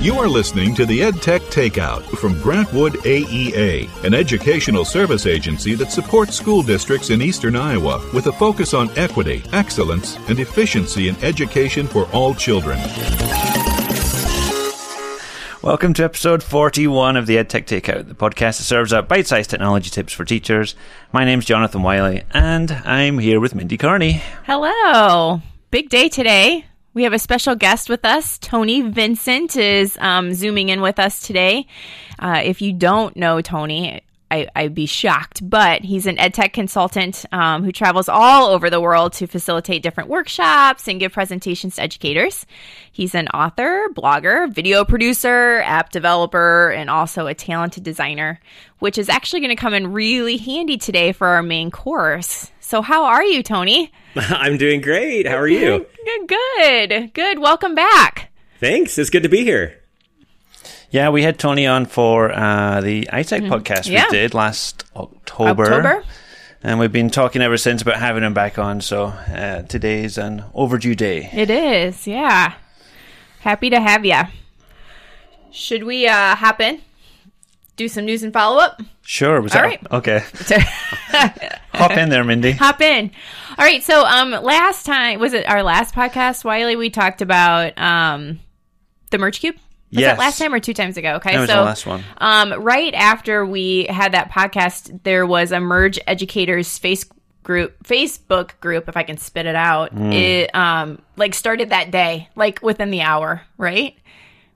You are listening to the EdTech Takeout from Grant Wood AEA, an educational service agency that supports school districts in eastern Iowa with a focus on equity, excellence, and efficiency in education for all children. Welcome to episode 41 of the EdTech Takeout, the podcast that serves up bite sized technology tips for teachers. My name's Jonathan Wylie, and I'm here with Mindy Cairney. Hello. Big day today. We have a special guest with us. Tony Vincent is um, zooming in with us today. Uh, if you don't know Tony, I, would be shocked, but he's an ed tech consultant um, who travels all over the world to facilitate different workshops and give presentations to educators. He's an author, blogger, video producer, app developer, and also a talented designer, which is actually going to come in really handy today for our main course. So, how are you, Tony? I'm doing great. How are you? Good, good, good. Welcome back. Thanks. It's good to be here. Yeah, we had Tony on for uh, the iTech mm-hmm. podcast yeah. we did last October. October. And we've been talking ever since about having him back on. So uh, today's an overdue day. It is, yeah. Happy to have you. Should we uh, hop in? Do some news and follow up? Sure. Was All that, right. Okay. Hop in there, Mindy. Hop in. All right. So, um, last time was it our last podcast, Wylie? We talked about um, the Merge Cube. Was yes. that last time or two times ago? Okay, that was so the last one. Um, right after we had that podcast, there was a Merge Educators face group, Facebook group, if I can spit it out. Mm. It um like started that day, like within the hour, right?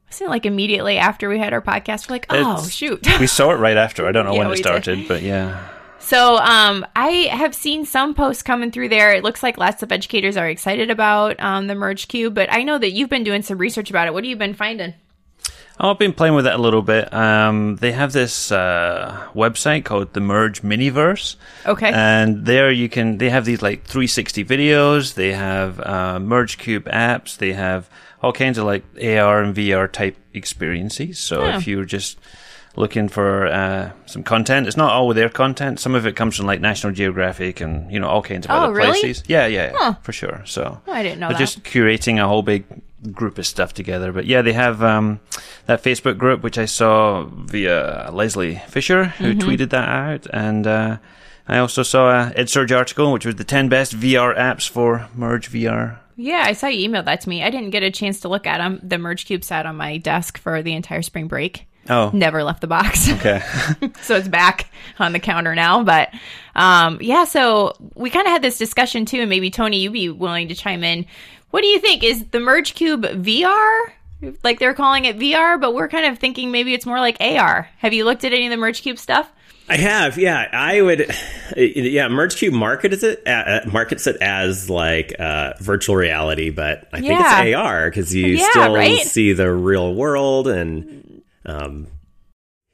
Wasn't it like immediately after we had our podcast? We're like, oh it's, shoot, we saw it right after. I don't know yeah, when it started, did. but yeah. So um, I have seen some posts coming through there. It looks like lots of educators are excited about um, the Merge Cube, but I know that you've been doing some research about it. What have you been finding? Oh, I've been playing with it a little bit. Um, they have this uh, website called the Merge Miniverse. Okay. And there you can, they have these like 360 videos. They have uh, Merge Cube apps. They have all kinds of like AR and VR type experiences. So if you're just looking for uh, some content, it's not all their content. Some of it comes from like National Geographic and you know all kinds of oh, other really? places. Yeah, yeah, huh. for sure. So oh, I didn't know. They're that. just curating a whole big group of stuff together. But yeah, they have um, that Facebook group, which I saw via Leslie Fisher, who mm-hmm. tweeted that out. And uh, I also saw a EdSurge article, which was the 10 best VR apps for Merge VR. Yeah, I saw you emailed that to me. I didn't get a chance to look at them. The Merge Cube sat on my desk for the entire spring break. Oh. Never left the box. Okay. so it's back on the counter now. But um, yeah, so we kind of had this discussion too, and maybe Tony, you'd be willing to chime in. What do you think? Is the Merge Cube VR? Like they're calling it VR, but we're kind of thinking maybe it's more like AR. Have you looked at any of the Merge Cube stuff? I have, yeah. I would, yeah. Merge Cube markets it uh, markets it as like uh, virtual reality, but I think yeah. it's AR because you yeah, still right? see the real world and, um,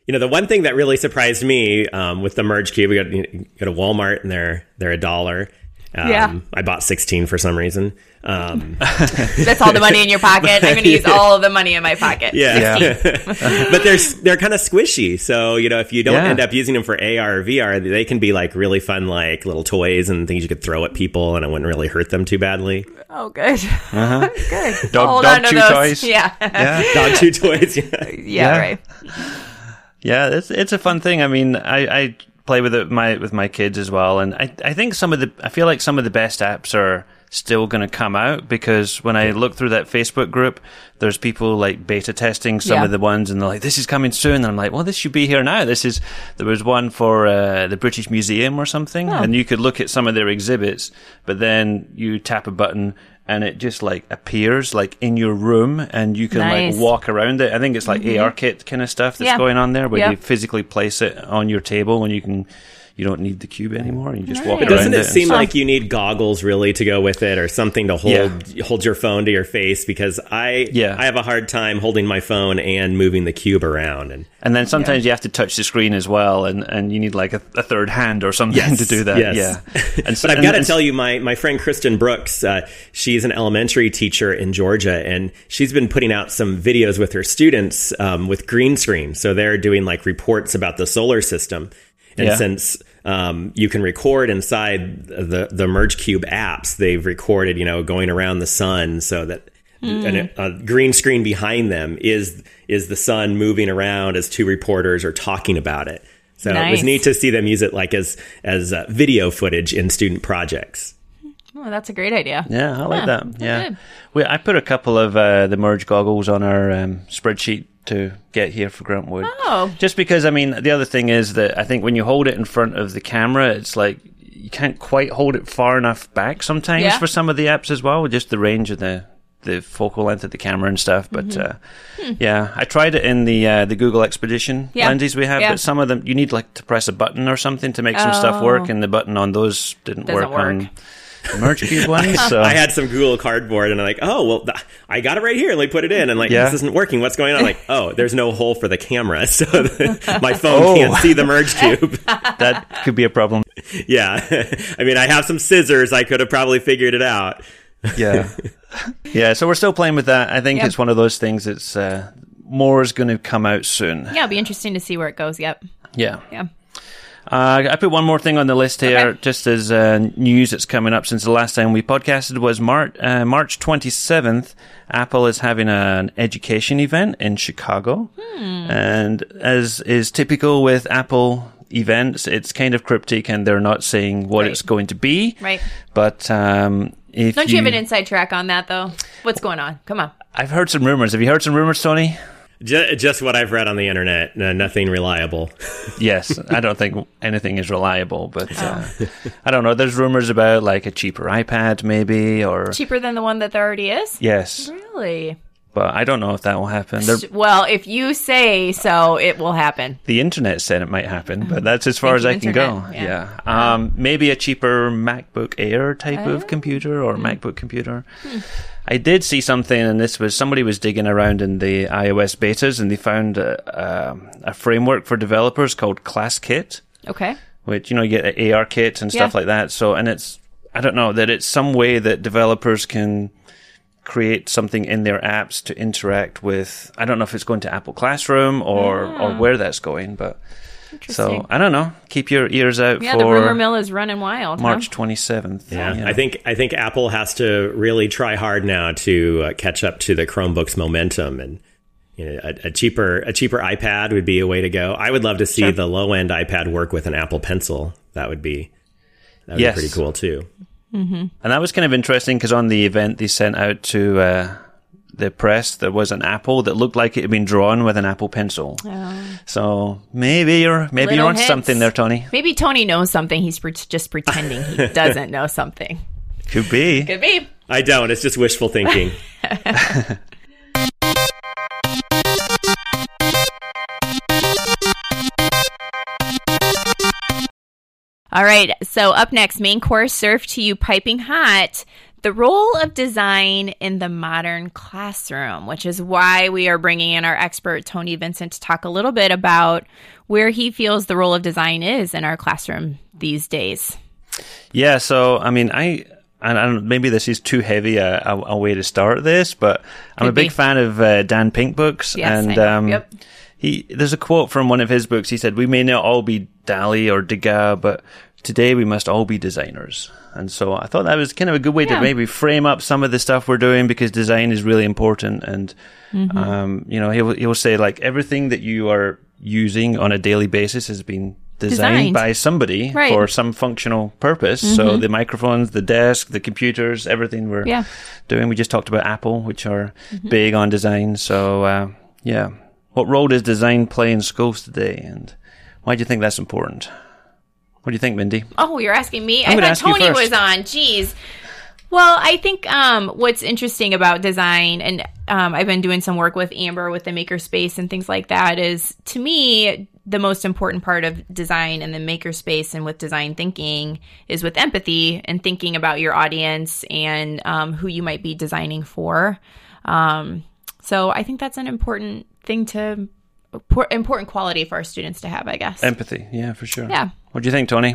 you know, the one thing that really surprised me um, with the Merge Cube, we got you go to Walmart and they're they're a dollar. Um, yeah. I bought 16 for some reason. Um, That's all the money in your pocket. I'm going to use all of the money in my pocket. Yeah. yeah. but they're, they're kind of squishy. So, you know, if you don't yeah. end up using them for AR or VR, they can be like really fun, like little toys and things you could throw at people and it wouldn't really hurt them too badly. Oh, good. Uh-huh. good. Dog, Hold dog chew those. toys. Yeah. yeah. Dog chew toys. Yeah. yeah, right. Yeah, it's it's a fun thing. I mean, I, I play with it my with my kids as well, and I I think some of the I feel like some of the best apps are still going to come out because when I look through that Facebook group, there's people like beta testing some yeah. of the ones and they're like, this is coming soon. And I'm like, well, this should be here now. This is, there was one for uh, the British Museum or something. Oh. And you could look at some of their exhibits, but then you tap a button and it just like appears like in your room and you can nice. like walk around it. I think it's like mm-hmm. ARKit kind of stuff that's yeah. going on there where yep. you physically place it on your table and you can you don't need the cube anymore. You just walk. But doesn't it, it seem like you need goggles really to go with it, or something to hold yeah. hold your phone to your face? Because I yeah. I have a hard time holding my phone and moving the cube around, and and then sometimes yeah. you have to touch the screen as well, and, and you need like a, a third hand or something yes, to do that. Yes. Yeah. And so, but I've got to tell you, my my friend Kristen Brooks, uh, she's an elementary teacher in Georgia, and she's been putting out some videos with her students um, with green screen. So they're doing like reports about the solar system. And yeah. since um, you can record inside the the Merge Cube apps. They've recorded, you know, going around the sun so that mm. and a, a, green screen behind them is is the sun moving around as two reporters are talking about it. So nice. it was neat to see them use it like as as uh, video footage in student projects. Oh, that's a great idea. Yeah, I like yeah, that. Yeah, we, I put a couple of uh, the merge goggles on our um, spreadsheet to get here for Grant Wood. Oh, just because I mean the other thing is that I think when you hold it in front of the camera, it's like you can't quite hold it far enough back sometimes yeah. for some of the apps as well. Just the range of the the focal length of the camera and stuff. But mm-hmm. uh, hmm. yeah, I tried it in the uh, the Google Expedition yeah. lenses we have, yeah. but some of them you need like to press a button or something to make oh. some stuff work, oh. and the button on those didn't work, work, on. The Merge Cube ones. So. I had some Google Cardboard, and I'm like, oh well, th- I got it right here. And like put it in, and like yeah. this isn't working. What's going on? I'm like, oh, there's no hole for the camera, so the, my phone oh. can't see the Merge Cube. that could be a problem. Yeah, I mean, I have some scissors. I could have probably figured it out. yeah. Yeah, so we're still playing with that. I think yep. it's one of those things It's uh, more is going to come out soon. Yeah, it'll be interesting to see where it goes. Yep. Yeah. Yeah. Uh, I put one more thing on the list here, okay. just as uh, news that's coming up since the last time we podcasted was March uh, March 27th. Apple is having an education event in Chicago, hmm. and as is typical with Apple events, it's kind of cryptic, and they're not saying what right. it's going to be. Right. But um, if don't you, you have an inside track on that though? What's going on? Come on. I've heard some rumors. Have you heard some rumors, Tony? Just, what I've read on the internet. nothing reliable. yes, I don't think anything is reliable, but uh, I don't know. There's rumors about like a cheaper iPad, maybe, or cheaper than the one that there already is. Yes. Really but I don't know if that will happen. They're, well, if you say so, it will happen. The internet said it might happen, but that's as far Thank as I internet. can go. Yeah. yeah. Um, maybe a cheaper MacBook Air type of oh. computer or mm. MacBook computer. Hmm. I did see something, and this was somebody was digging around in the iOS betas, and they found a, um, a framework for developers called ClassKit. Okay. Which you know you get ARKit and stuff like that. So, and it's I don't know that it's some way that developers can create something in their apps to interact with. I don't know if it's going to Apple Classroom or yeah. or where that's going, but so I don't know. Keep your ears out. Yeah, the rumor mill is running wild. March twenty seventh. Yeah. yeah. I think I think Apple has to really try hard now to uh, catch up to the Chromebooks momentum and. You know, a, a, cheaper a cheaper iPad would be a way to go. I would love to see sure. the low end iPad work with an Apple Pencil. That would be that would yes. be pretty cool too. Mm-hmm. And that was kind of interesting because on the event they sent out to uh, the press there was an apple that looked like it had been drawn with an Apple pencil. Oh. So maybe you're maybe Little you're on hits. something there, Tony. Maybe Tony knows something. He's pre- just pretending he doesn't know something. Could be. Could be. I don't. It's just wishful thinking. All right, so up next, main course served to you piping hot. The role of design in the modern classroom, which is why we are bringing in our expert, Tony Vincent, to talk a little bit about where he feels the role of design is in our classroom these days. Yeah, so I mean, I and, maybe this is too heavy a, a, a way to start this, but I'm Could a big be. fan of uh, Dan Pink books, yes, and um, yep. He there's a quote from one of his books. He said, "We may not all be Dali or Degas, but today we must all be designers. And so I thought that was kind of a good way yeah. to maybe frame up some of the stuff we're doing because design is really important. And, mm-hmm. um, you know, he'll, he'll say like everything that you are using on a daily basis has been designed, designed. by somebody right. for some functional purpose. Mm-hmm. So the microphones, the desk, the computers, everything we're yeah. doing. We just talked about Apple, which are mm-hmm. big on design. So, uh, yeah. What role does design play in schools today? And why do you think that's important? What do you think, Mindy? Oh, you're asking me? I'm I thought Tony was on. Jeez. Well, I think um, what's interesting about design, and um, I've been doing some work with Amber with the makerspace and things like that, is to me, the most important part of design and the makerspace and with design thinking is with empathy and thinking about your audience and um, who you might be designing for. Um, so I think that's an important thing to important quality for our students to have, I guess. Empathy, yeah, for sure. Yeah. What do you think, Tony?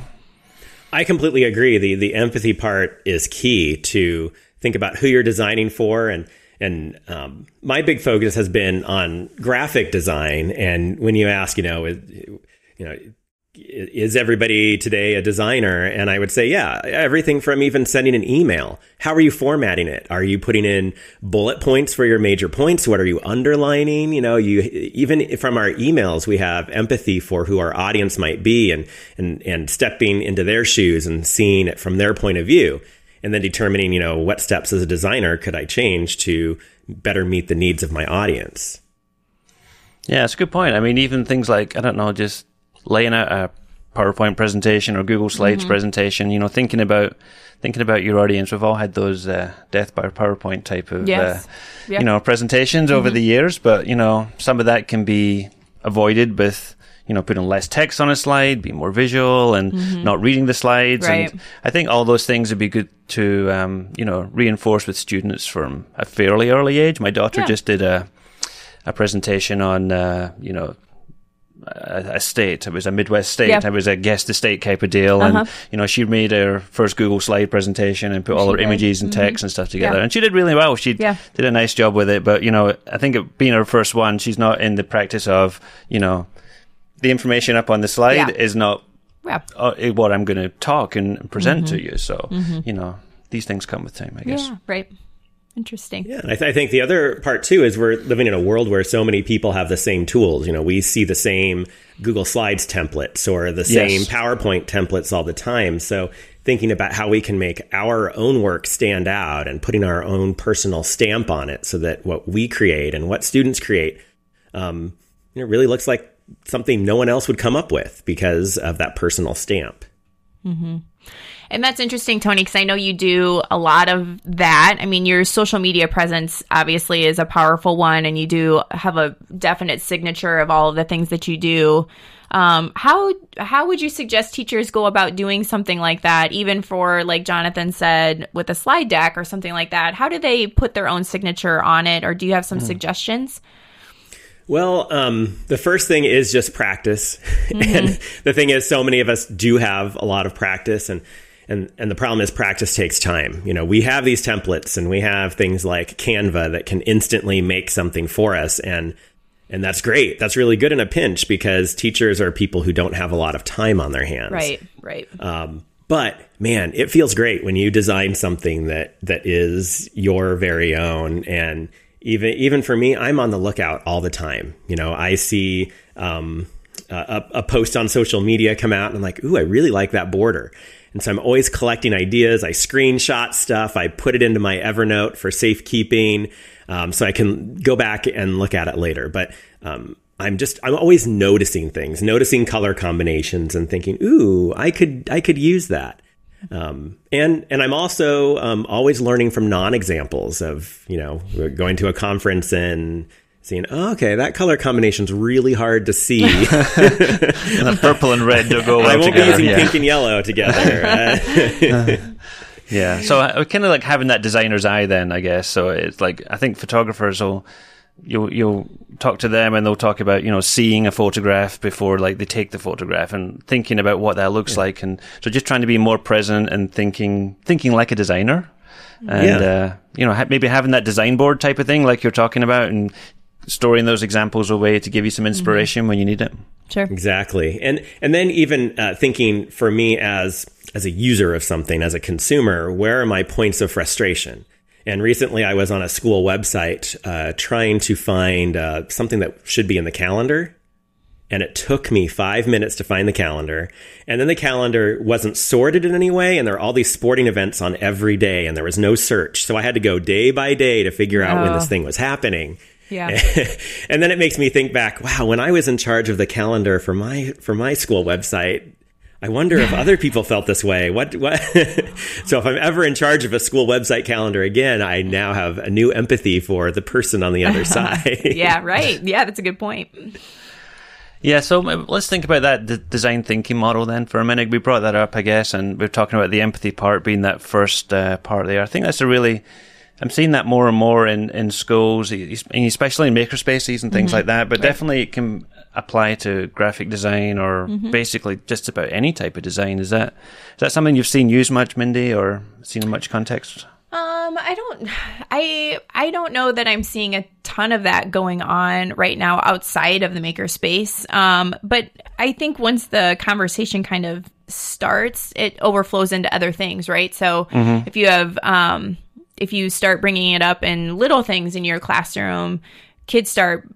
I completely agree. The the empathy part is key to think about who you're designing for, and and um, my big focus has been on graphic design. And when you ask, you know, you know, is everybody today a designer? And I would say, yeah, everything from even sending an email. How are you formatting it? Are you putting in bullet points for your major points? What are you underlining? You know, you even from our emails, we have empathy for who our audience might be and, and, and stepping into their shoes and seeing it from their point of view. And then determining, you know, what steps as a designer could I change to better meet the needs of my audience? Yeah, it's a good point. I mean, even things like, I don't know, just laying out a PowerPoint presentation or Google Slides mm-hmm. presentation, you know, thinking about thinking about your audience. We've all had those uh, death by PowerPoint type of yes. uh, yeah. you know presentations mm-hmm. over the years, but you know, some of that can be avoided with you know putting less text on a slide, being more visual, and mm-hmm. not reading the slides. Right. And I think all those things would be good to um, you know reinforce with students from a fairly early age. My daughter yeah. just did a a presentation on uh, you know a, state. It was a Midwest state. Yep. It was a guest estate type of deal. Uh-huh. And, you know, she made her first Google slide presentation and put all she her did. images and mm-hmm. text and stuff together. Yeah. And she did really well. She yeah. did a nice job with it. But, you know, I think it, being her first one, she's not in the practice of, you know, the information up on the slide yeah. is not uh, what I'm going to talk and present mm-hmm. to you. So, mm-hmm. you know, these things come with time, I guess. Yeah, right. Interesting. Yeah, I, th- I, think the other part too is we're living in a world where so many people have the same tools. You know, we see the same Google Slides templates or the same yes. PowerPoint templates all the time. So thinking about how we can make our own work stand out and putting our own personal stamp on it, so that what we create and what students create, um, it really looks like something no one else would come up with because of that personal stamp. Mm-hmm. And that's interesting, Tony, because I know you do a lot of that. I mean, your social media presence obviously is a powerful one, and you do have a definite signature of all of the things that you do. Um, how how would you suggest teachers go about doing something like that, even for like Jonathan said with a slide deck or something like that? How do they put their own signature on it, or do you have some mm. suggestions? Well, um, the first thing is just practice, mm-hmm. and the thing is, so many of us do have a lot of practice, and and and the problem is practice takes time. You know we have these templates and we have things like canva that can instantly make something for us. And and that's great. That's really good in a pinch because teachers are people who don't have a lot of time on their hands. Right right. Um, but man it feels great when you design something that that is your very own. And even even for me i'm on the lookout all the time. You know i see um, a, a post on social media come out and i'm like ooh i really like that border and so I'm always collecting ideas. I screenshot stuff. I put it into my Evernote for safekeeping, um, so I can go back and look at it later. But um, I'm just I'm always noticing things, noticing color combinations, and thinking, "Ooh, I could I could use that." Um, and and I'm also um, always learning from non examples of you know going to a conference and seeing, oh, okay, that color combination's really hard to see. the purple and red don't go well I won't together. be using yeah. pink and yellow together. uh, yeah, so uh, kind of like having that designer's eye then, I guess. So it's like, I think photographers will, you'll, you'll talk to them and they'll talk about, you know, seeing a photograph before like they take the photograph and thinking about what that looks yeah. like. And so just trying to be more present and thinking, thinking like a designer and yeah. uh, you know maybe having that design board type of thing like you're talking about and storing those examples away to give you some inspiration mm-hmm. when you need it. Sure. Exactly. And and then even uh, thinking for me as as a user of something, as a consumer, where are my points of frustration? And recently, I was on a school website uh, trying to find uh, something that should be in the calendar. And it took me five minutes to find the calendar. And then the calendar wasn't sorted in any way. And there are all these sporting events on every day, and there was no search. So I had to go day by day to figure out oh. when this thing was happening. Yeah. and then it makes me think back, wow, when I was in charge of the calendar for my for my school website, I wonder if other people felt this way. What what So if I'm ever in charge of a school website calendar again, I now have a new empathy for the person on the other side. yeah, right. Yeah, that's a good point. Yeah, so let's think about that design thinking model then for a minute. We brought that up, I guess, and we're talking about the empathy part being that first uh, part there. I think that's a really I'm seeing that more and more in, in schools, especially in makerspaces and things mm-hmm. like that. But right. definitely it can apply to graphic design or mm-hmm. basically just about any type of design. Is that is that something you've seen used much, Mindy, or seen in much context? Um, I don't, I, I don't know that I'm seeing a ton of that going on right now outside of the makerspace. Um, but I think once the conversation kind of starts, it overflows into other things, right? So mm-hmm. if you have, um, if you start bringing it up in little things in your classroom, kids start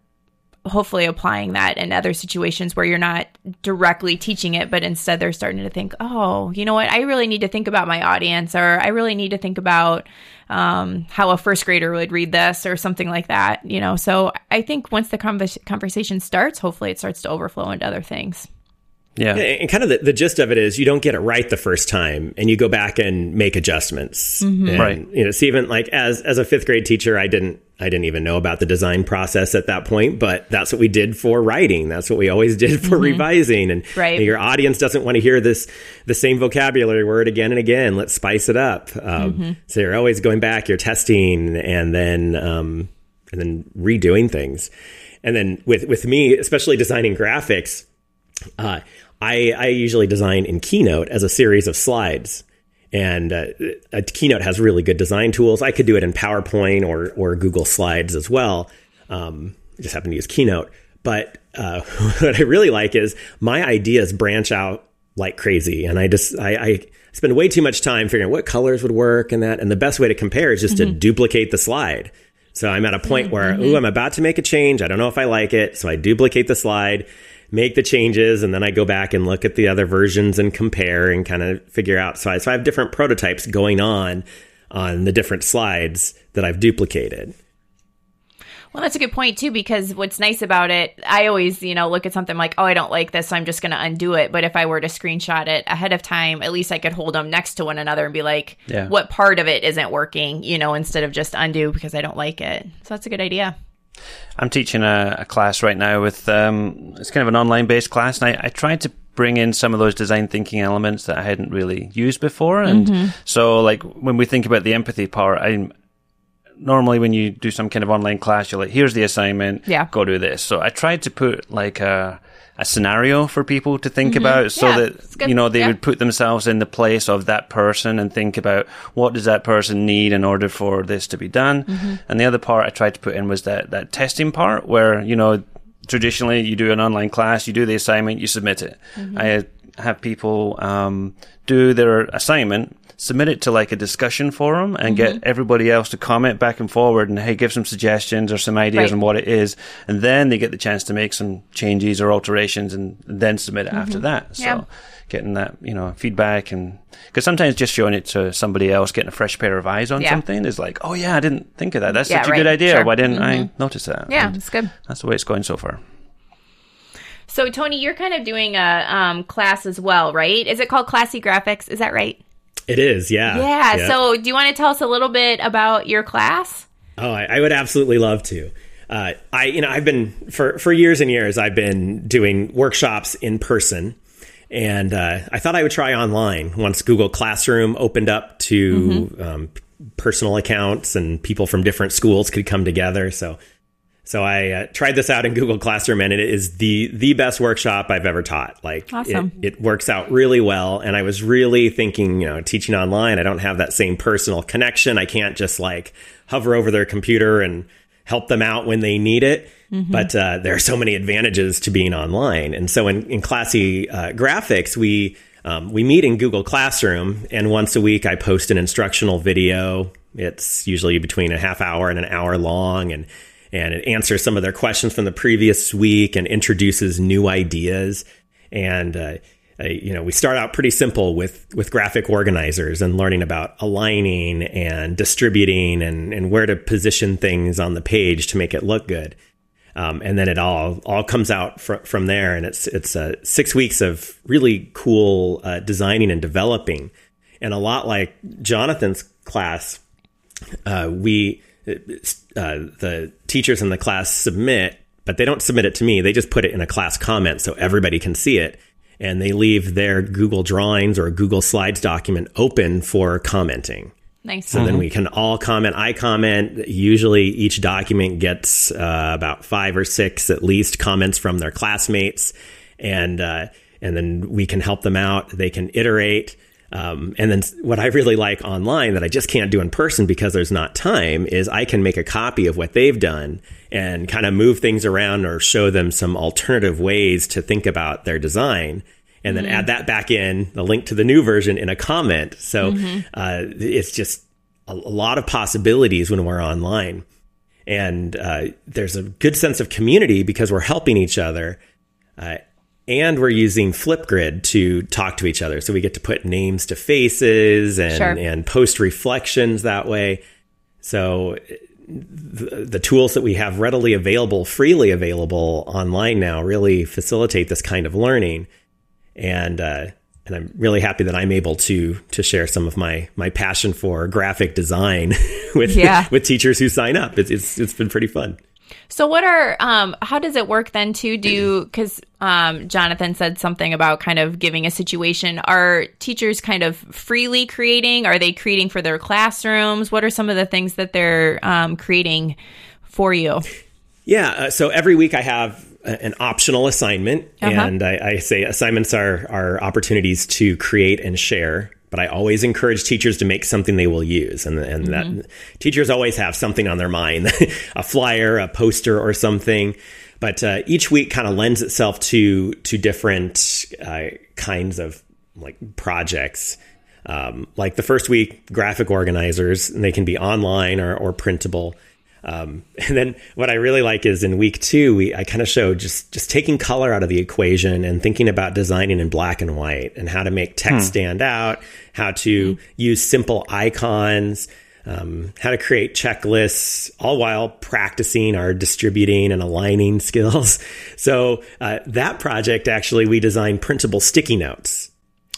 hopefully applying that in other situations where you're not directly teaching it, but instead they're starting to think, oh, you know what? I really need to think about my audience, or I really need to think about um, how a first grader would read this, or something like that. You know, so I think once the convers- conversation starts, hopefully it starts to overflow into other things. Yeah. And kind of the, the gist of it is you don't get it right the first time and you go back and make adjustments. Mm-hmm. And, right. You know, Stephen, like as as a fifth grade teacher, I didn't I didn't even know about the design process at that point, but that's what we did for writing. That's what we always did for mm-hmm. revising. And right. your audience doesn't want to hear this the same vocabulary word again and again. Let's spice it up. Um, mm-hmm. So you're always going back, you're testing and then um, and then redoing things. And then with with me, especially designing graphics, uh, I, I usually design in Keynote as a series of slides. And uh, a Keynote has really good design tools. I could do it in PowerPoint or, or Google Slides as well. Um, I just happen to use Keynote. But uh, what I really like is my ideas branch out like crazy. And I just, I, I spend way too much time figuring out what colors would work and that. And the best way to compare is just mm-hmm. to duplicate the slide. So I'm at a point mm-hmm. where, ooh, I'm about to make a change. I don't know if I like it. So I duplicate the slide make the changes and then I go back and look at the other versions and compare and kind of figure out. So I, so I have different prototypes going on on the different slides that I've duplicated. Well, that's a good point too, because what's nice about it, I always, you know, look at something like, oh, I don't like this, so I'm just going to undo it. But if I were to screenshot it ahead of time, at least I could hold them next to one another and be like, yeah. what part of it isn't working, you know, instead of just undo because I don't like it. So that's a good idea. I'm teaching a, a class right now with um, it's kind of an online based class, and I, I, tried to bring in some of those design thinking elements that I hadn't really used before. And mm-hmm. so, like when we think about the empathy part, I'm normally when you do some kind of online class, you're like, here's the assignment, yeah. go do this. So I tried to put like a a scenario for people to think mm-hmm. about so yeah, that you know they yeah. would put themselves in the place of that person and think about what does that person need in order for this to be done mm-hmm. and the other part i tried to put in was that that testing part where you know traditionally you do an online class you do the assignment you submit it mm-hmm. i have people um, do their assignment submit it to like a discussion forum and mm-hmm. get everybody else to comment back and forward and hey, give some suggestions or some ideas right. on what it is. And then they get the chance to make some changes or alterations and then submit it mm-hmm. after that. So yeah. getting that, you know, feedback and because sometimes just showing it to somebody else, getting a fresh pair of eyes on yeah. something is like, oh yeah, I didn't think of that. That's yeah, such a right. good idea. Sure. Why didn't mm-hmm. I notice that? Yeah, it's good. That's the way it's going so far. So, Tony, you're kind of doing a um, class as well, right? Is it called Classy Graphics? Is that right? It is, yeah. yeah. Yeah. So, do you want to tell us a little bit about your class? Oh, I, I would absolutely love to. Uh, I, you know, I've been for for years and years. I've been doing workshops in person, and uh, I thought I would try online once Google Classroom opened up to mm-hmm. um, personal accounts and people from different schools could come together. So so I uh, tried this out in Google Classroom, and it is the the best workshop I've ever taught. Like, awesome. it, it works out really well. And I was really thinking, you know, teaching online, I don't have that same personal connection. I can't just like hover over their computer and help them out when they need it. Mm-hmm. But uh, there are so many advantages to being online. And so in, in Classy uh, Graphics, we um, we meet in Google Classroom, and once a week I post an instructional video. It's usually between a half hour and an hour long, and and it answers some of their questions from the previous week and introduces new ideas. And uh, you know, we start out pretty simple with with graphic organizers and learning about aligning and distributing and and where to position things on the page to make it look good. Um, and then it all all comes out fr- from there, and it's it's uh, six weeks of really cool uh, designing and developing, and a lot like Jonathan's class. Uh, we uh, the teachers in the class submit, but they don't submit it to me. They just put it in a class comment so everybody can see it. And they leave their Google Drawings or Google Slides document open for commenting. Nice. So mm-hmm. then we can all comment. I comment. Usually each document gets uh, about five or six at least comments from their classmates. And, uh, and then we can help them out. They can iterate. Um, and then what I really like online that I just can't do in person because there's not time is I can make a copy of what they've done and kind of move things around or show them some alternative ways to think about their design and then mm-hmm. add that back in the link to the new version in a comment. So mm-hmm. uh, it's just a, a, lot of possibilities when we're online. And uh, there's a good sense of community because we're helping each other. Uh, and we're using Flipgrid to talk to each other. So we get to put names to faces and, sure. and post reflections that way. So the, the, tools that we have readily available, freely available online now really facilitate this kind of learning and uh, and I'm really happy that I'm able to to share some of my my passion for graphic design with yeah. with teachers who sign up. It's, it's it's been pretty fun. So what are um how does it work then to do cuz um Jonathan said something about kind of giving a situation. Are teachers kind of freely creating? Are they creating for their classrooms? What are some of the things that they're um, creating for you? Yeah, uh, so every week I have an optional assignment, uh-huh. and I, I, say assignments are are opportunities to create and share. But I always encourage teachers to make something they will use, and and mm-hmm. that teachers always have something on their mind, a flyer, a poster, or something. But uh, each week kind of lends itself to to different uh, kinds of like projects. Um, like the first week, graphic organizers, and they can be online or, or printable. Um, and then what I really like is in week two, we I kind of show just just taking color out of the equation and thinking about designing in black and white and how to make text hmm. stand out, how to hmm. use simple icons, um, how to create checklists, all while practicing our distributing and aligning skills. So uh, that project actually we designed printable sticky notes.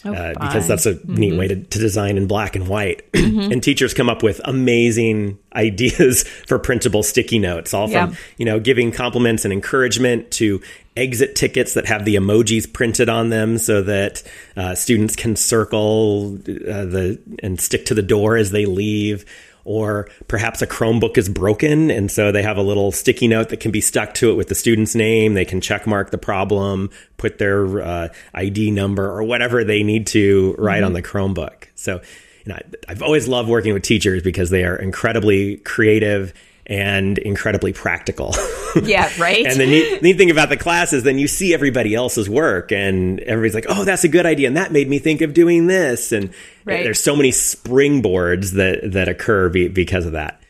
Oh, uh, because that's a mm-hmm. neat way to, to, design in black and white. Mm-hmm. and teachers come up with amazing ideas for printable sticky notes, all from, yeah. you know, giving compliments and encouragement to exit tickets that have the emojis printed on them so that uh, students can circle uh, the and stick to the door as they leave or perhaps a Chromebook is broken and so they have a little sticky note that can be stuck to it with the student's name. They can check mark the problem, put their uh, ID number or whatever they need to write mm-hmm. on the Chromebook. So, you know, I've always loved working with teachers because they are incredibly creative and incredibly practical. Yeah, right. and the neat, neat, thing about the class is then you see everybody else's work and everybody's like, oh, that's a good idea. And that made me think of doing this. And right. there's so many springboards that, that occur be, because of that.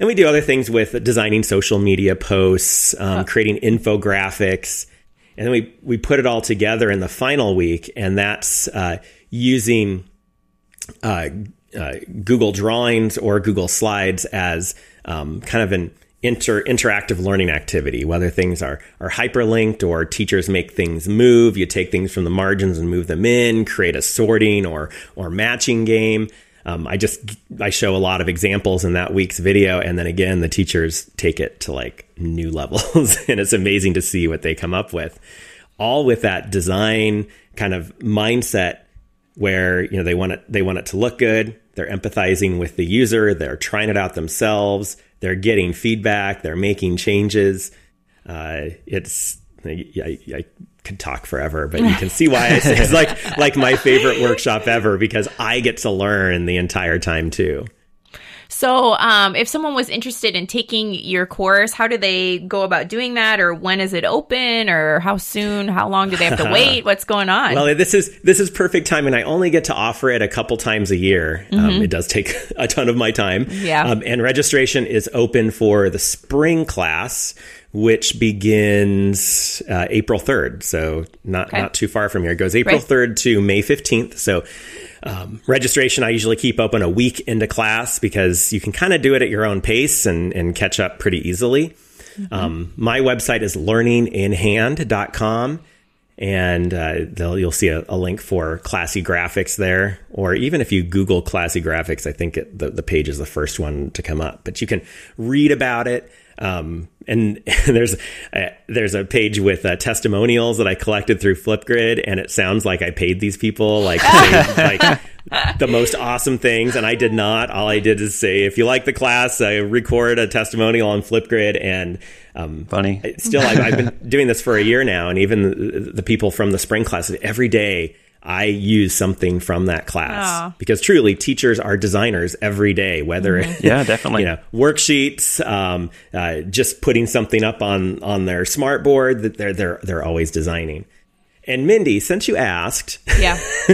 And we do other things with designing social media posts, um, creating infographics. And then we, we put it all together in the final week. And that's uh, using uh, uh, Google Drawings or Google Slides as um, kind of an inter interactive learning activity, whether things are are hyperlinked or teachers make things move. You take things from the margins and move them in, create a sorting or or matching game. Um, I just I show a lot of examples in that week's video, and then again the teachers take it to like new levels, and it's amazing to see what they come up with. All with that design kind of mindset where you know they want it they want it to look good they're empathizing with the user they're trying it out themselves they're getting feedback they're making changes. Uh, it's I, I, could talk forever but you can see why it's like like my favorite workshop ever because I get to learn the entire time too so, um, if someone was interested in taking your course, how do they go about doing that, or when is it open, or how soon, how long do they have to wait? What's going on? Well, this is this is perfect timing. I only get to offer it a couple times a year. Um, mm-hmm. Um, it does take a ton of my time. Yeah, um, and registration is open for the spring class which begins uh, April 3rd. So not okay. not too far from here. It goes April right. 3rd to May 15th. So um, registration, I usually keep open a week into class because you can kind of do it at your own pace and, and catch up pretty easily. Mm-hmm. Um, my website is learninginhand.com. And uh, you'll see a, a, link for classy graphics there. Or even if you Google classy graphics, I think it, the, the page is the first one to come up. But you can read about it. Um, and there's a, there's a page with uh, testimonials that I collected through Flipgrid, and it sounds like I paid these people like say, like the most awesome things, and I did not. All I did is say, if you like the class, I record a testimonial on Flipgrid, and um, funny. Still, I've, I've, been doing this for a year now, and even the, the people from the spring class every day I use something from that class Aww. because truly teachers are designers every day, whether mm-hmm. yeah, definitely, you know, worksheets, um, uh, just putting something up on on their smart board that they're they're they're always designing. And Mindy, since you asked, yeah,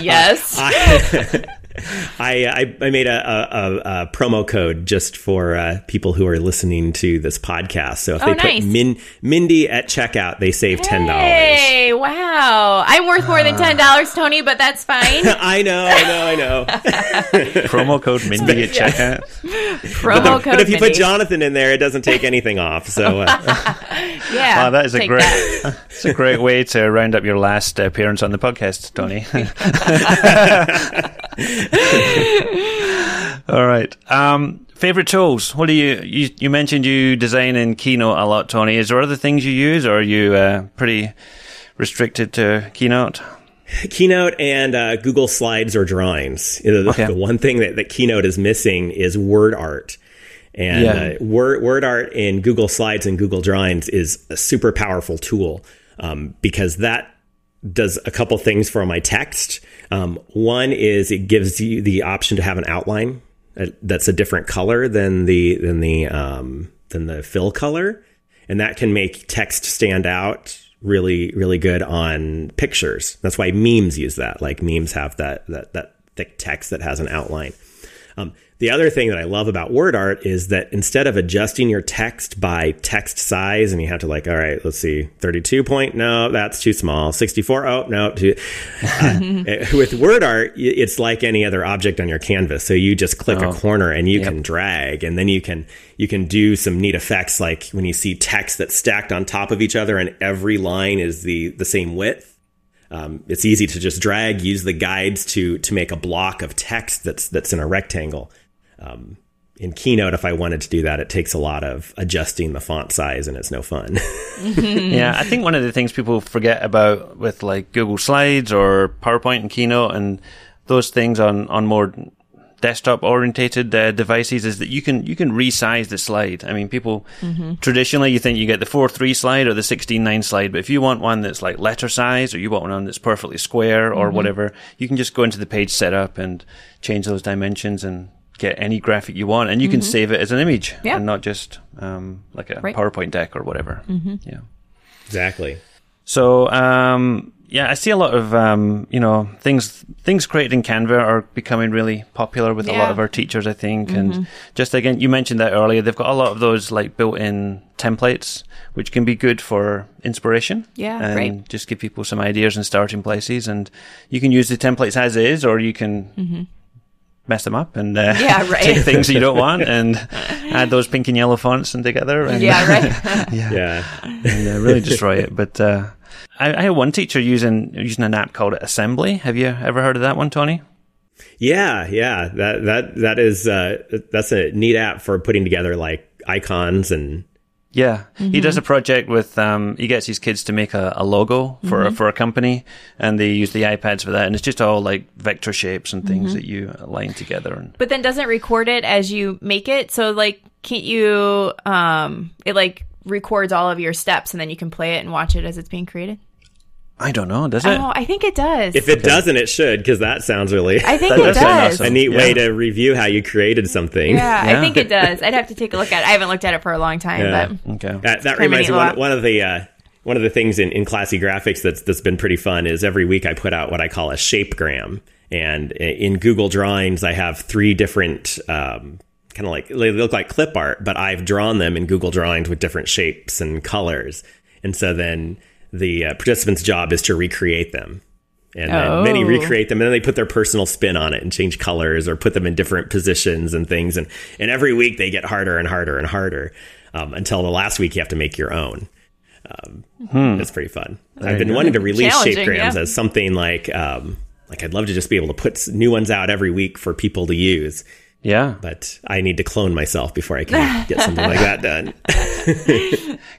yes, uh, I, I, I, I made a, a, a, promo code just for uh, people who are listening to this podcast. So if oh, they nice. put Min, Mindy at checkout, they save ten dollars. Hey, wow! I'm worth more than ten dollars, Tony, but that's fine. I know, I know, I know. promo code Mindy at checkout. promo but, code. But if you Mindy. put Jonathan in there, it doesn't take anything off. So uh, yeah, wow, that is a great. That. It's a great way to round up your last appearance on the podcast, Tony. All right. Um, favorite tools? What do you, you, you? mentioned you design in Keynote a lot, Tony. Is there other things you use, or are you uh, pretty restricted to Keynote? Keynote and uh, Google Slides or drawings. The, okay. the, one thing that, that Keynote is missing is word art. And yeah. uh, word, word art in Google Slides and Google Drawings is a super powerful tool um, because that does a couple things for my text. Um, one is it gives you the option to have an outline uh, that's a different color than the than the um, than the fill color, and that can make text stand out really really good on pictures. That's why memes use that. Like memes have that that that thick text that has an outline. Um, the other thing that I love about word art is that instead of adjusting your text by text size, and you have to like, all right, let's see, 32 point, no, that's too small. 64, oh, no. Too, uh, with word art, it's like any other object on your canvas. So you just click oh, a corner and you yep. can drag, and then you can you can do some neat effects like when you see text that's stacked on top of each other, and every line is the the same width. Um, it's easy to just drag, use the guides to to make a block of text that's that's in a rectangle um, in Keynote, if I wanted to do that, it takes a lot of adjusting the font size and it's no fun. yeah, I think one of the things people forget about with like Google Slides or PowerPoint and Keynote and those things on, on more desktop orientated uh, devices is that you can you can resize the slide. I mean, people mm-hmm. traditionally you think you get the four three slide or the sixteen nine slide, but if you want one that's like letter size or you want one that's perfectly square or mm-hmm. whatever, you can just go into the page setup and change those dimensions and get any graphic you want, and you mm-hmm. can save it as an image yeah. and not just um, like a right. PowerPoint deck or whatever. Mm-hmm. Yeah, exactly. So um, yeah, I see a lot of um, you know things things created in Canva are becoming really popular with yeah. a lot of our teachers, I think. Mm-hmm. And just again, you mentioned that earlier. They've got a lot of those like built-in templates, which can be good for inspiration. Yeah, and right. just give people some ideas and starting places. And you can use the templates as is, or you can mm-hmm mess them up and uh, yeah, right. take things you don't want and add those pink and yellow fonts and together. And, yeah, right. yeah, yeah, and uh, really destroy it. But uh, I, I, had one teacher using using an app called Assembly. Have you ever heard of that one, Tony? Yeah, yeah. That that that is uh, that's a neat app for putting together like icons and yeah, mm-hmm. he does a project with. Um, he gets his kids to make a, a logo for mm-hmm. for a company, and they use the iPads for that. And it's just all like vector shapes and things mm-hmm. that you align together. And but then doesn't record it as you make it. So like, can't you? Um, it like records all of your steps, and then you can play it and watch it as it's being created. I don't know. Does it? Oh, I think it does. If it okay. doesn't, it should because that sounds really. I think it does. Awesome. A neat yeah. way to review how you created something. Yeah, yeah, I think it does. I'd have to take a look at it. I haven't looked at it for a long time. Yeah. But okay, that, that reminds me one, one of the. Uh, one of the things in, in classy graphics that's that's been pretty fun is every week I put out what I call a shapegram, and in Google Drawings I have three different um, kind of like they look like clip art, but I've drawn them in Google Drawings with different shapes and colors, and so then the uh, participant's job is to recreate them. And then oh. many recreate them, and then they put their personal spin on it and change colors or put them in different positions and things. And and every week they get harder and harder and harder um, until the last week you have to make your own. Um, hmm. That's pretty fun. I've been wanting to release shapegrams yeah. as something like um, like I'd love to just be able to put new ones out every week for people to use. Yeah. But I need to clone myself before I can get something like that done.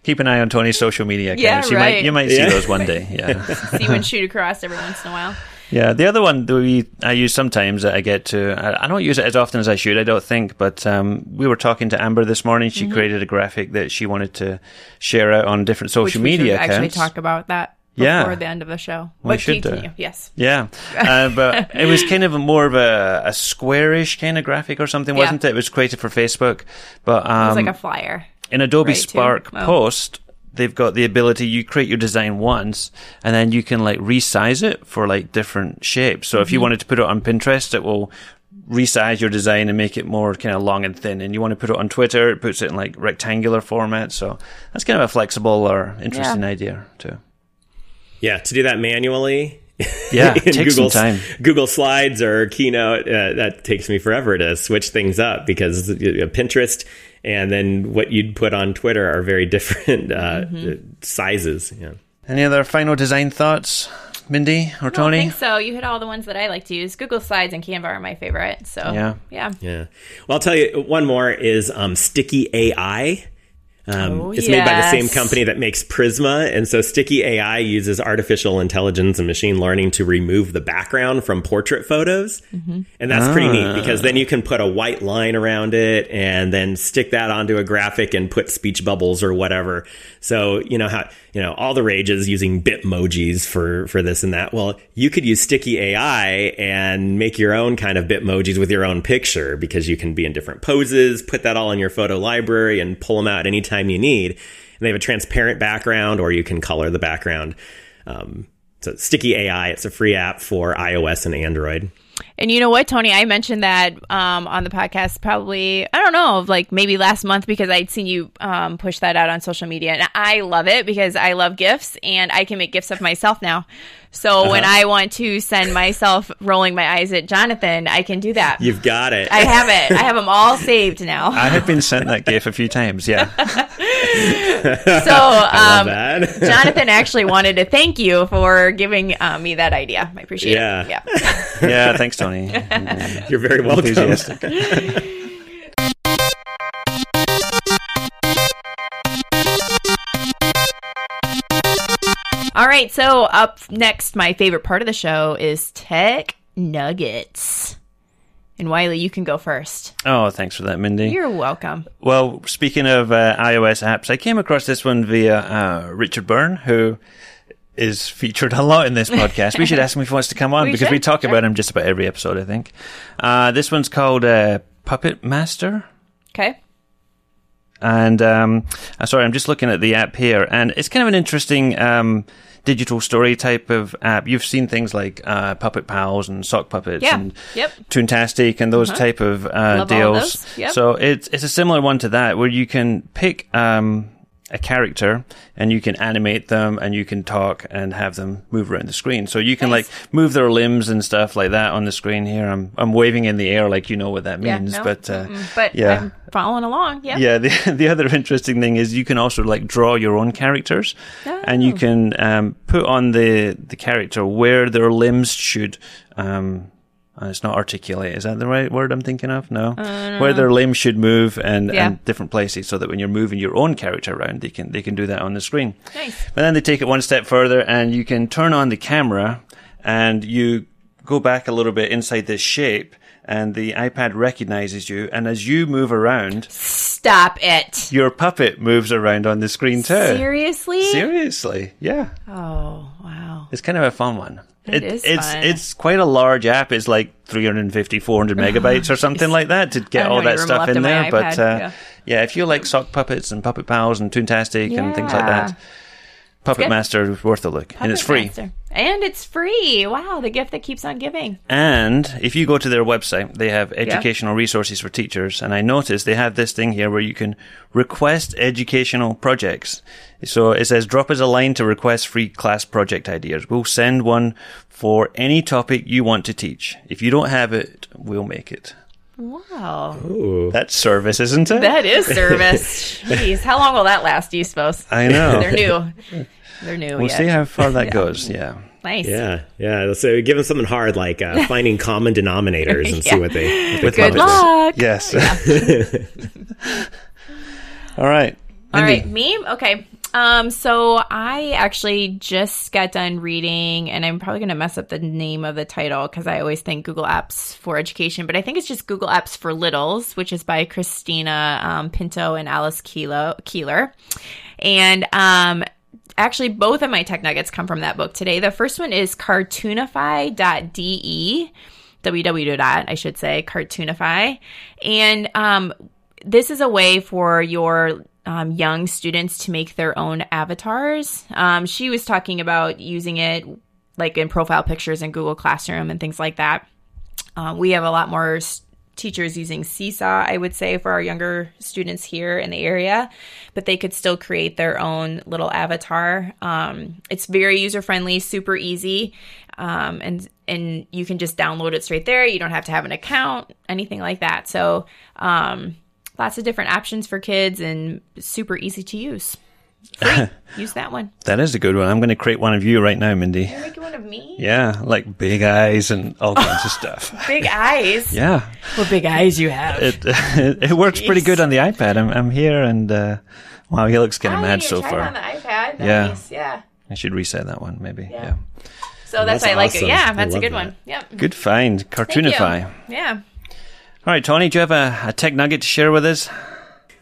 Keep an eye on Tony's social media accounts. Yeah, you right. might you might see those one day. Yeah. see one shoot across every once in a while. Yeah, the other one that we I use sometimes that I get to I, I, don't use it as often as I should. I don't think, but um, we were talking to Amber this morning. She mm-hmm. created a graphic that she wanted to share out on different social Which media accounts. Actually, talk about that yeah. before the end of the show. We should continue. Uh, yes. Yeah. Uh, but it was kind of more of a, a squarish kind of graphic or something, wasn't yeah. it? It was created for Facebook. But um, it was like um, a flyer. In Adobe right, Spark. Post, they've got the ability you create your design once and then you can like resize it for like different shapes. So mm-hmm. if you mm-hmm. wanted to put it on Pinterest, it will resize your design and make it more kind of long and thin. And you want to put it on Twitter, it puts it in like rectangular format. So that's kind of a flexible or interesting yeah. idea too. Yeah, to do that manually. Yeah, in Google, time. Google Slides or Keynote, uh, that takes me forever to switch things up because Pinterest and then what you'd put on Twitter are very different uh, mm-hmm. sizes. Yeah. Any other final design thoughts? Mindy or Tony? I think so. You hit all the ones that I like to use. Google Slides and Canva are my favorite. So yeah, yeah, yeah. Well, I'll tell you one more is um, Sticky AI. Um, oh, it's yes. made by the same company that makes Prisma. And so Sticky AI uses artificial intelligence and machine learning to remove the background from portrait photos. Mm-hmm. And that's ah. pretty neat because then you can put a white line around it and then stick that onto a graphic and put speech bubbles or whatever. So, you know, how, you know, all the rages using Bitmojis for, for this and that. Well, you could use Sticky AI and make your own kind of Bitmojis with your own picture because you can be in different poses, put that all in your photo library and pull them out anytime you need. And they have a transparent background or you can color the background. Um, so Sticky AI, it's a free app for iOS and Android. And you know what, Tony? I mentioned that um, on the podcast probably, I don't know, like maybe last month because I'd seen you um, push that out on social media. And I love it because I love gifts and I can make gifts of myself now. So uh-huh. when I want to send myself rolling my eyes at Jonathan, I can do that. You've got it. I have it. I have them all saved now. I have been sent that gift a few times. Yeah. so um, Jonathan actually wanted to thank you for giving uh, me that idea. I appreciate yeah. it. Yeah. Yeah. Thanks, Tony. You're very welcome. Enthusiastic. All right, so up next, my favorite part of the show is tech nuggets. And Wylie, you can go first. Oh, thanks for that, Mindy. You're welcome. Well, speaking of uh, iOS apps, I came across this one via uh, Richard Byrne, who is featured a lot in this podcast. we should ask him if he wants to come on we because should. we talk sure. about him just about every episode, I think. Uh, this one's called uh, Puppet Master. Okay. And um, uh, sorry, I'm just looking at the app here, and it's kind of an interesting um, digital story type of app. You've seen things like uh, Puppet Pals and Sock Puppets yeah. and yep. Toontastic and those uh-huh. type of uh, deals. Yep. So it's it's a similar one to that, where you can pick um, a character and you can animate them and you can talk and have them move around the screen. So you can nice. like move their limbs and stuff like that on the screen here. I'm I'm waving in the air like you know what that means, yeah, no, but uh, but yeah. I'm following along. Yeah. Yeah. The the other interesting thing is you can also like draw your own characters oh. and you oh. can um, put on the the character where their limbs should um, uh, it's not articulate. Is that the right word I'm thinking of? No. Uh, Where their limbs should move and, yeah. and, different places so that when you're moving your own character around, they can, they can do that on the screen. Nice. But then they take it one step further and you can turn on the camera and you go back a little bit inside this shape and the iPad recognizes you. And as you move around, stop it. Your puppet moves around on the screen too. Seriously? Seriously, yeah. Oh. It's kind of a fun one. It, it is it's fun. it's quite a large app. It's like 350, 400 megabytes or something like that to get all that stuff in there. But uh, yeah. yeah. if you like sock puppets and puppet pals and Toontastic yeah. and things like that, Puppet Master is worth a look, Puppet and it's free. Master. And it's free. Wow, the gift that keeps on giving. And if you go to their website, they have educational yeah. resources for teachers. And I noticed they have this thing here where you can request educational projects. So it says, drop us a line to request free class project ideas. We'll send one for any topic you want to teach. If you don't have it, we'll make it. Wow. Ooh. That's service, isn't it? That is service. Jeez, how long will that last, do you suppose? I know. They're new. They're new. We'll yet. see how far that yeah. goes. Yeah. Nice. Yeah, yeah. So give them something hard like uh, finding common denominators and yeah. see what they. What With good luck. Yes. All right. All right. Me. Okay. Um, so I actually just got done reading, and I'm probably going to mess up the name of the title because I always think Google Apps for Education, but I think it's just Google Apps for Littles, which is by Christina um, Pinto and Alice Keeler. And um, actually both of my tech nuggets come from that book today. The first one is cartoonify.de www. I should say, Cartoonify. And um, this is a way for your um, young students to make their own avatars. Um, she was talking about using it like in profile pictures in Google Classroom and things like that. Uh, we have a lot more teachers using Seesaw, I would say, for our younger students here in the area, but they could still create their own little avatar. Um, it's very user friendly, super easy, um, and and you can just download it straight there. You don't have to have an account, anything like that. So, um, lots of different options for kids and super easy to use. Free. Use that one. That is a good one. I'm going to create one of you right now, Mindy. You're making one of me? Yeah, like big eyes and all kinds of stuff. Big eyes? Yeah. What big eyes you have? It it, it works Jeez. pretty good on the iPad. I'm I'm here and uh, wow, he looks kind of oh, mad so far. on the iPad. Nice. Yeah. yeah. I should reset that one maybe. Yeah. yeah. So that's, that's why I like it. Yeah, that's a good that. one. Yep. Good find. Cartoonify. Yeah. All right, Tony, do you have a, a tech nugget to share with us?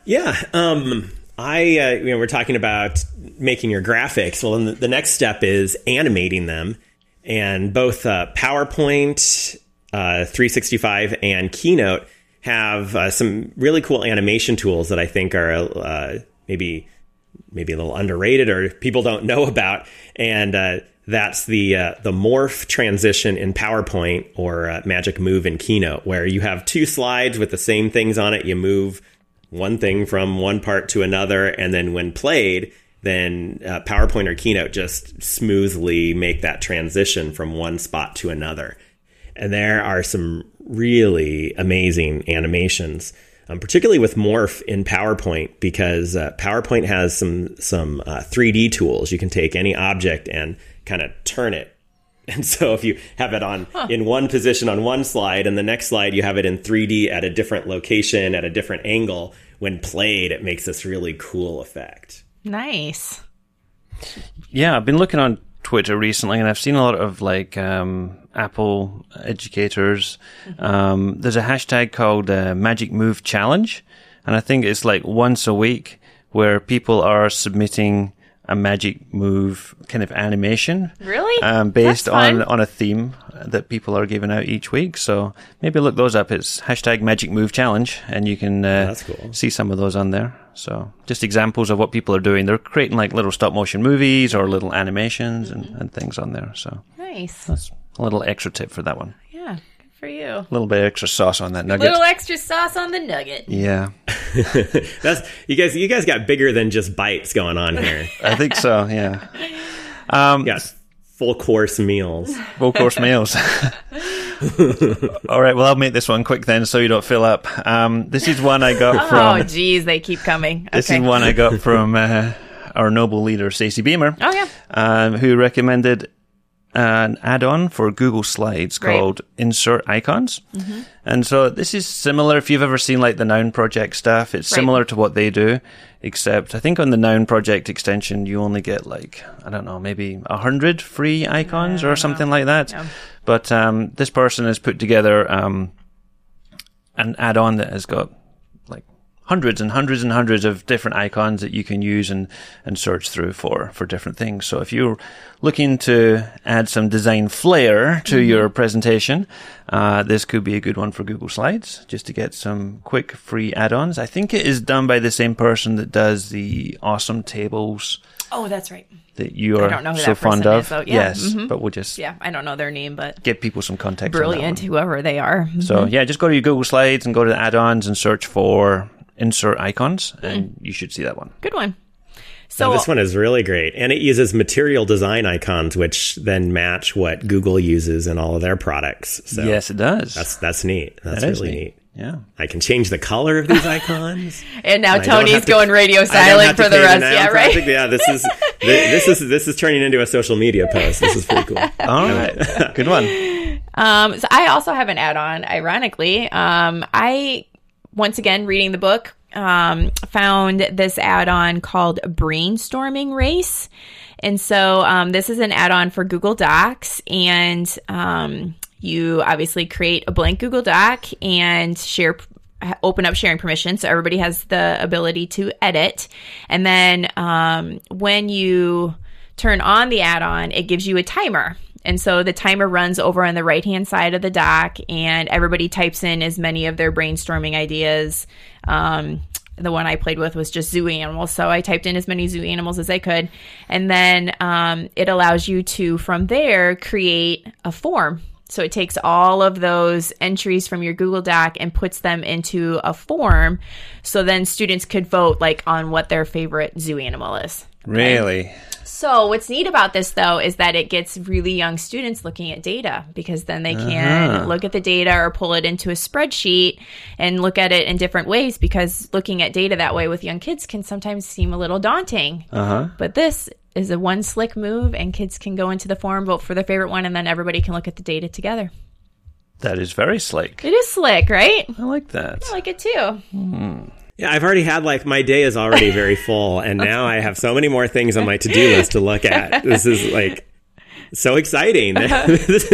Yeah. Um, I, uh, you know, we're talking about making your graphics. Well, the, the next step is animating them. And both uh, PowerPoint, uh, 365, and Keynote have uh, some really cool animation tools that I think are uh, maybe maybe a little underrated or people don't know about. And uh, that's the uh, the morph transition in PowerPoint or uh, Magic Move in Keynote, where you have two slides with the same things on it. You move one thing from one part to another, and then when played, then uh, PowerPoint or Keynote just smoothly make that transition from one spot to another. And there are some really amazing animations. Um, particularly with Morph in PowerPoint, because uh, PowerPoint has some some uh, 3D tools. You can take any object and kind of turn it. And so if you have it on huh. in one position on one slide and the next slide you have it in 3D at a different location at a different angle, when played it makes this really cool effect. Nice. Yeah, I've been looking on Twitter recently and I've seen a lot of like um, Apple educators. Mm-hmm. Um, there's a hashtag called uh, Magic Move Challenge and I think it's like once a week where people are submitting a magic move kind of animation. Really? Um, based on, on a theme that people are giving out each week. So maybe look those up. It's hashtag magic move challenge and you can uh, cool. see some of those on there. So just examples of what people are doing. They're creating like little stop motion movies or little animations and, and things on there. So nice. That's a little extra tip for that one for you. A little bit extra sauce on that nugget. A little extra sauce on the nugget. Yeah. That's you guys. You guys got bigger than just bites going on here. I think so. Yeah. Um, yes. Full course meals. Full course meals. All right. Well, I'll make this one quick then, so you don't fill up. Um, this is one I got oh, from. Oh, geez, they keep coming. Okay. This is one I got from uh, our noble leader, Stacey Beamer. Oh yeah. Um, who recommended an add-on for Google Slides called Insert Icons. Mm-hmm. And so this is similar if you've ever seen like the Noun Project stuff, it's right. similar to what they do, except I think on the Noun Project extension you only get like I don't know, maybe a hundred free icons or something know. like that. Yeah. But um, this person has put together um, an add-on that has got hundreds and hundreds and hundreds of different icons that you can use and, and search through for, for different things. So if you're looking to add some design flair to mm-hmm. your presentation, uh, this could be a good one for Google Slides just to get some quick free add-ons. I think it is done by the same person that does the awesome tables. Oh, that's right. That you are so fond of. Is, yeah. Yes, mm-hmm. but we'll just yeah. I don't know their name, but get people some context. Brilliant, whoever they are. Mm-hmm. So yeah, just go to your Google Slides and go to the add-ons and search for insert icons, and mm. you should see that one. Good one. So this one is really great, and it uses material design icons, which then match what Google uses in all of their products. So yes, it does. That's that's neat. That's that really neat. neat. Yeah, I can change the color of these icons. and now and Tony's going to, radio silent for the rest. Yeah, right. yeah, this is this is this is turning into a social media post. This is pretty cool. All right, good one. Um, so I also have an add-on. Ironically, um, I once again reading the book um, found this add-on called Brainstorming Race. And so um, this is an add-on for Google Docs, and um, you obviously create a blank Google Doc and share open up sharing permission so everybody has the ability to edit. And then um, when you turn on the add on, it gives you a timer. And so the timer runs over on the right hand side of the doc, and everybody types in as many of their brainstorming ideas. Um, the one I played with was just zoo animals. So I typed in as many zoo animals as I could. And then um, it allows you to, from there, create a form. So it takes all of those entries from your Google Doc and puts them into a form. So then students could vote like on what their favorite zoo animal is. Really? So, what's neat about this though is that it gets really young students looking at data because then they can uh-huh. look at the data or pull it into a spreadsheet and look at it in different ways because looking at data that way with young kids can sometimes seem a little daunting. Uh-huh. But this is a one slick move and kids can go into the form, vote for their favorite one, and then everybody can look at the data together. That is very slick. It is slick, right? I like that. I like it too. Hmm. Yeah, I've already had like my day is already very full, and now I have so many more things on my to do list to look at. This is like so exciting. this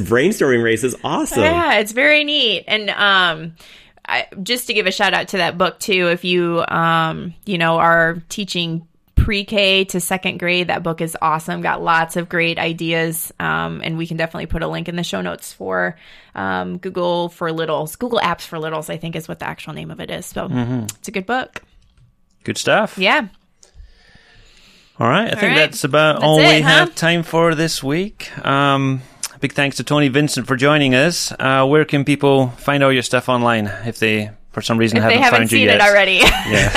brainstorming race is awesome. Yeah, it's very neat. And um, I, just to give a shout out to that book too, if you um, you know are teaching pre-K to second grade. That book is awesome. Got lots of great ideas, um, and we can definitely put a link in the show notes for um, Google for Littles. Google Apps for Littles, I think, is what the actual name of it is. So mm-hmm. it's a good book. Good stuff. Yeah. All right. I all think right. that's about that's all it, we huh? have time for this week. Um, big thanks to Tony Vincent for joining us. Uh, where can people find all your stuff online if they for some reason if haven't, they haven't found seen you yet. it already. yeah.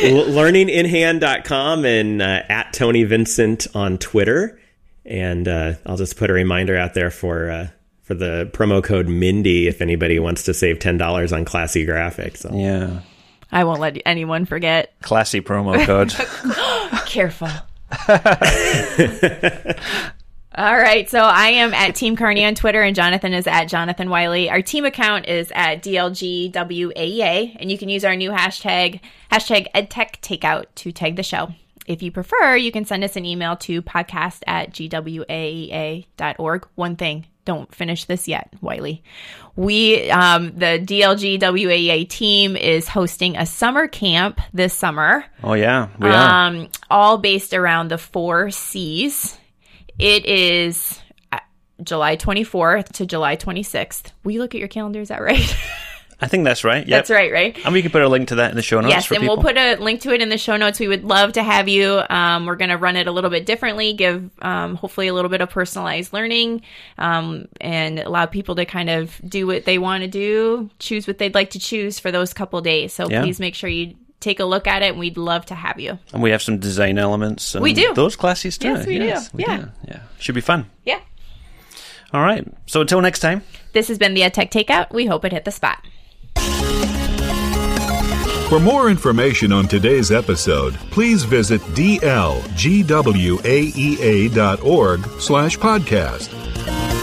Learninginhand.com and uh, at Tony Vincent on Twitter. And uh, I'll just put a reminder out there for uh, for the promo code Mindy if anybody wants to save ten dollars on classy graphics. So. Yeah. I won't let anyone forget. Classy promo code. Careful. All right. So I am at Team Cairney on Twitter, and Jonathan is at Jonathan Wylie. Our team account is at DLGWAEA, and you can use our new hashtag, hashtag EdTechTakeout to tag the show. If you prefer, you can send us an email to podcast at gwaea.org. One thing, don't finish this yet, Wylie. We, um, the DLGWAEA team is hosting a summer camp this summer. Oh, yeah. We are. Um, all based around the four C's it is uh, July 24th to July 26th. Will you look at your calendar? Is that right? I think that's right. Yep. That's right, right? And we can put a link to that in the show notes. Yes, and people. we'll put a link to it in the show notes. We would love to have you. Um, we're going to run it a little bit differently, give um, hopefully a little bit of personalized learning, um, and allow people to kind of do what they want to do, choose what they'd like to choose for those couple days. So yeah. please make sure you take a look at it, and we'd love to have you. And we have some design elements. we do those classes too. Yes, we yes, do. We yeah, do. yeah, should be fun. Yeah. All right. So until next time. This has been the EdTech Takeout. We hope it hit the spot. For more information on today's episode, please visit dlgwaea.org slash podcast.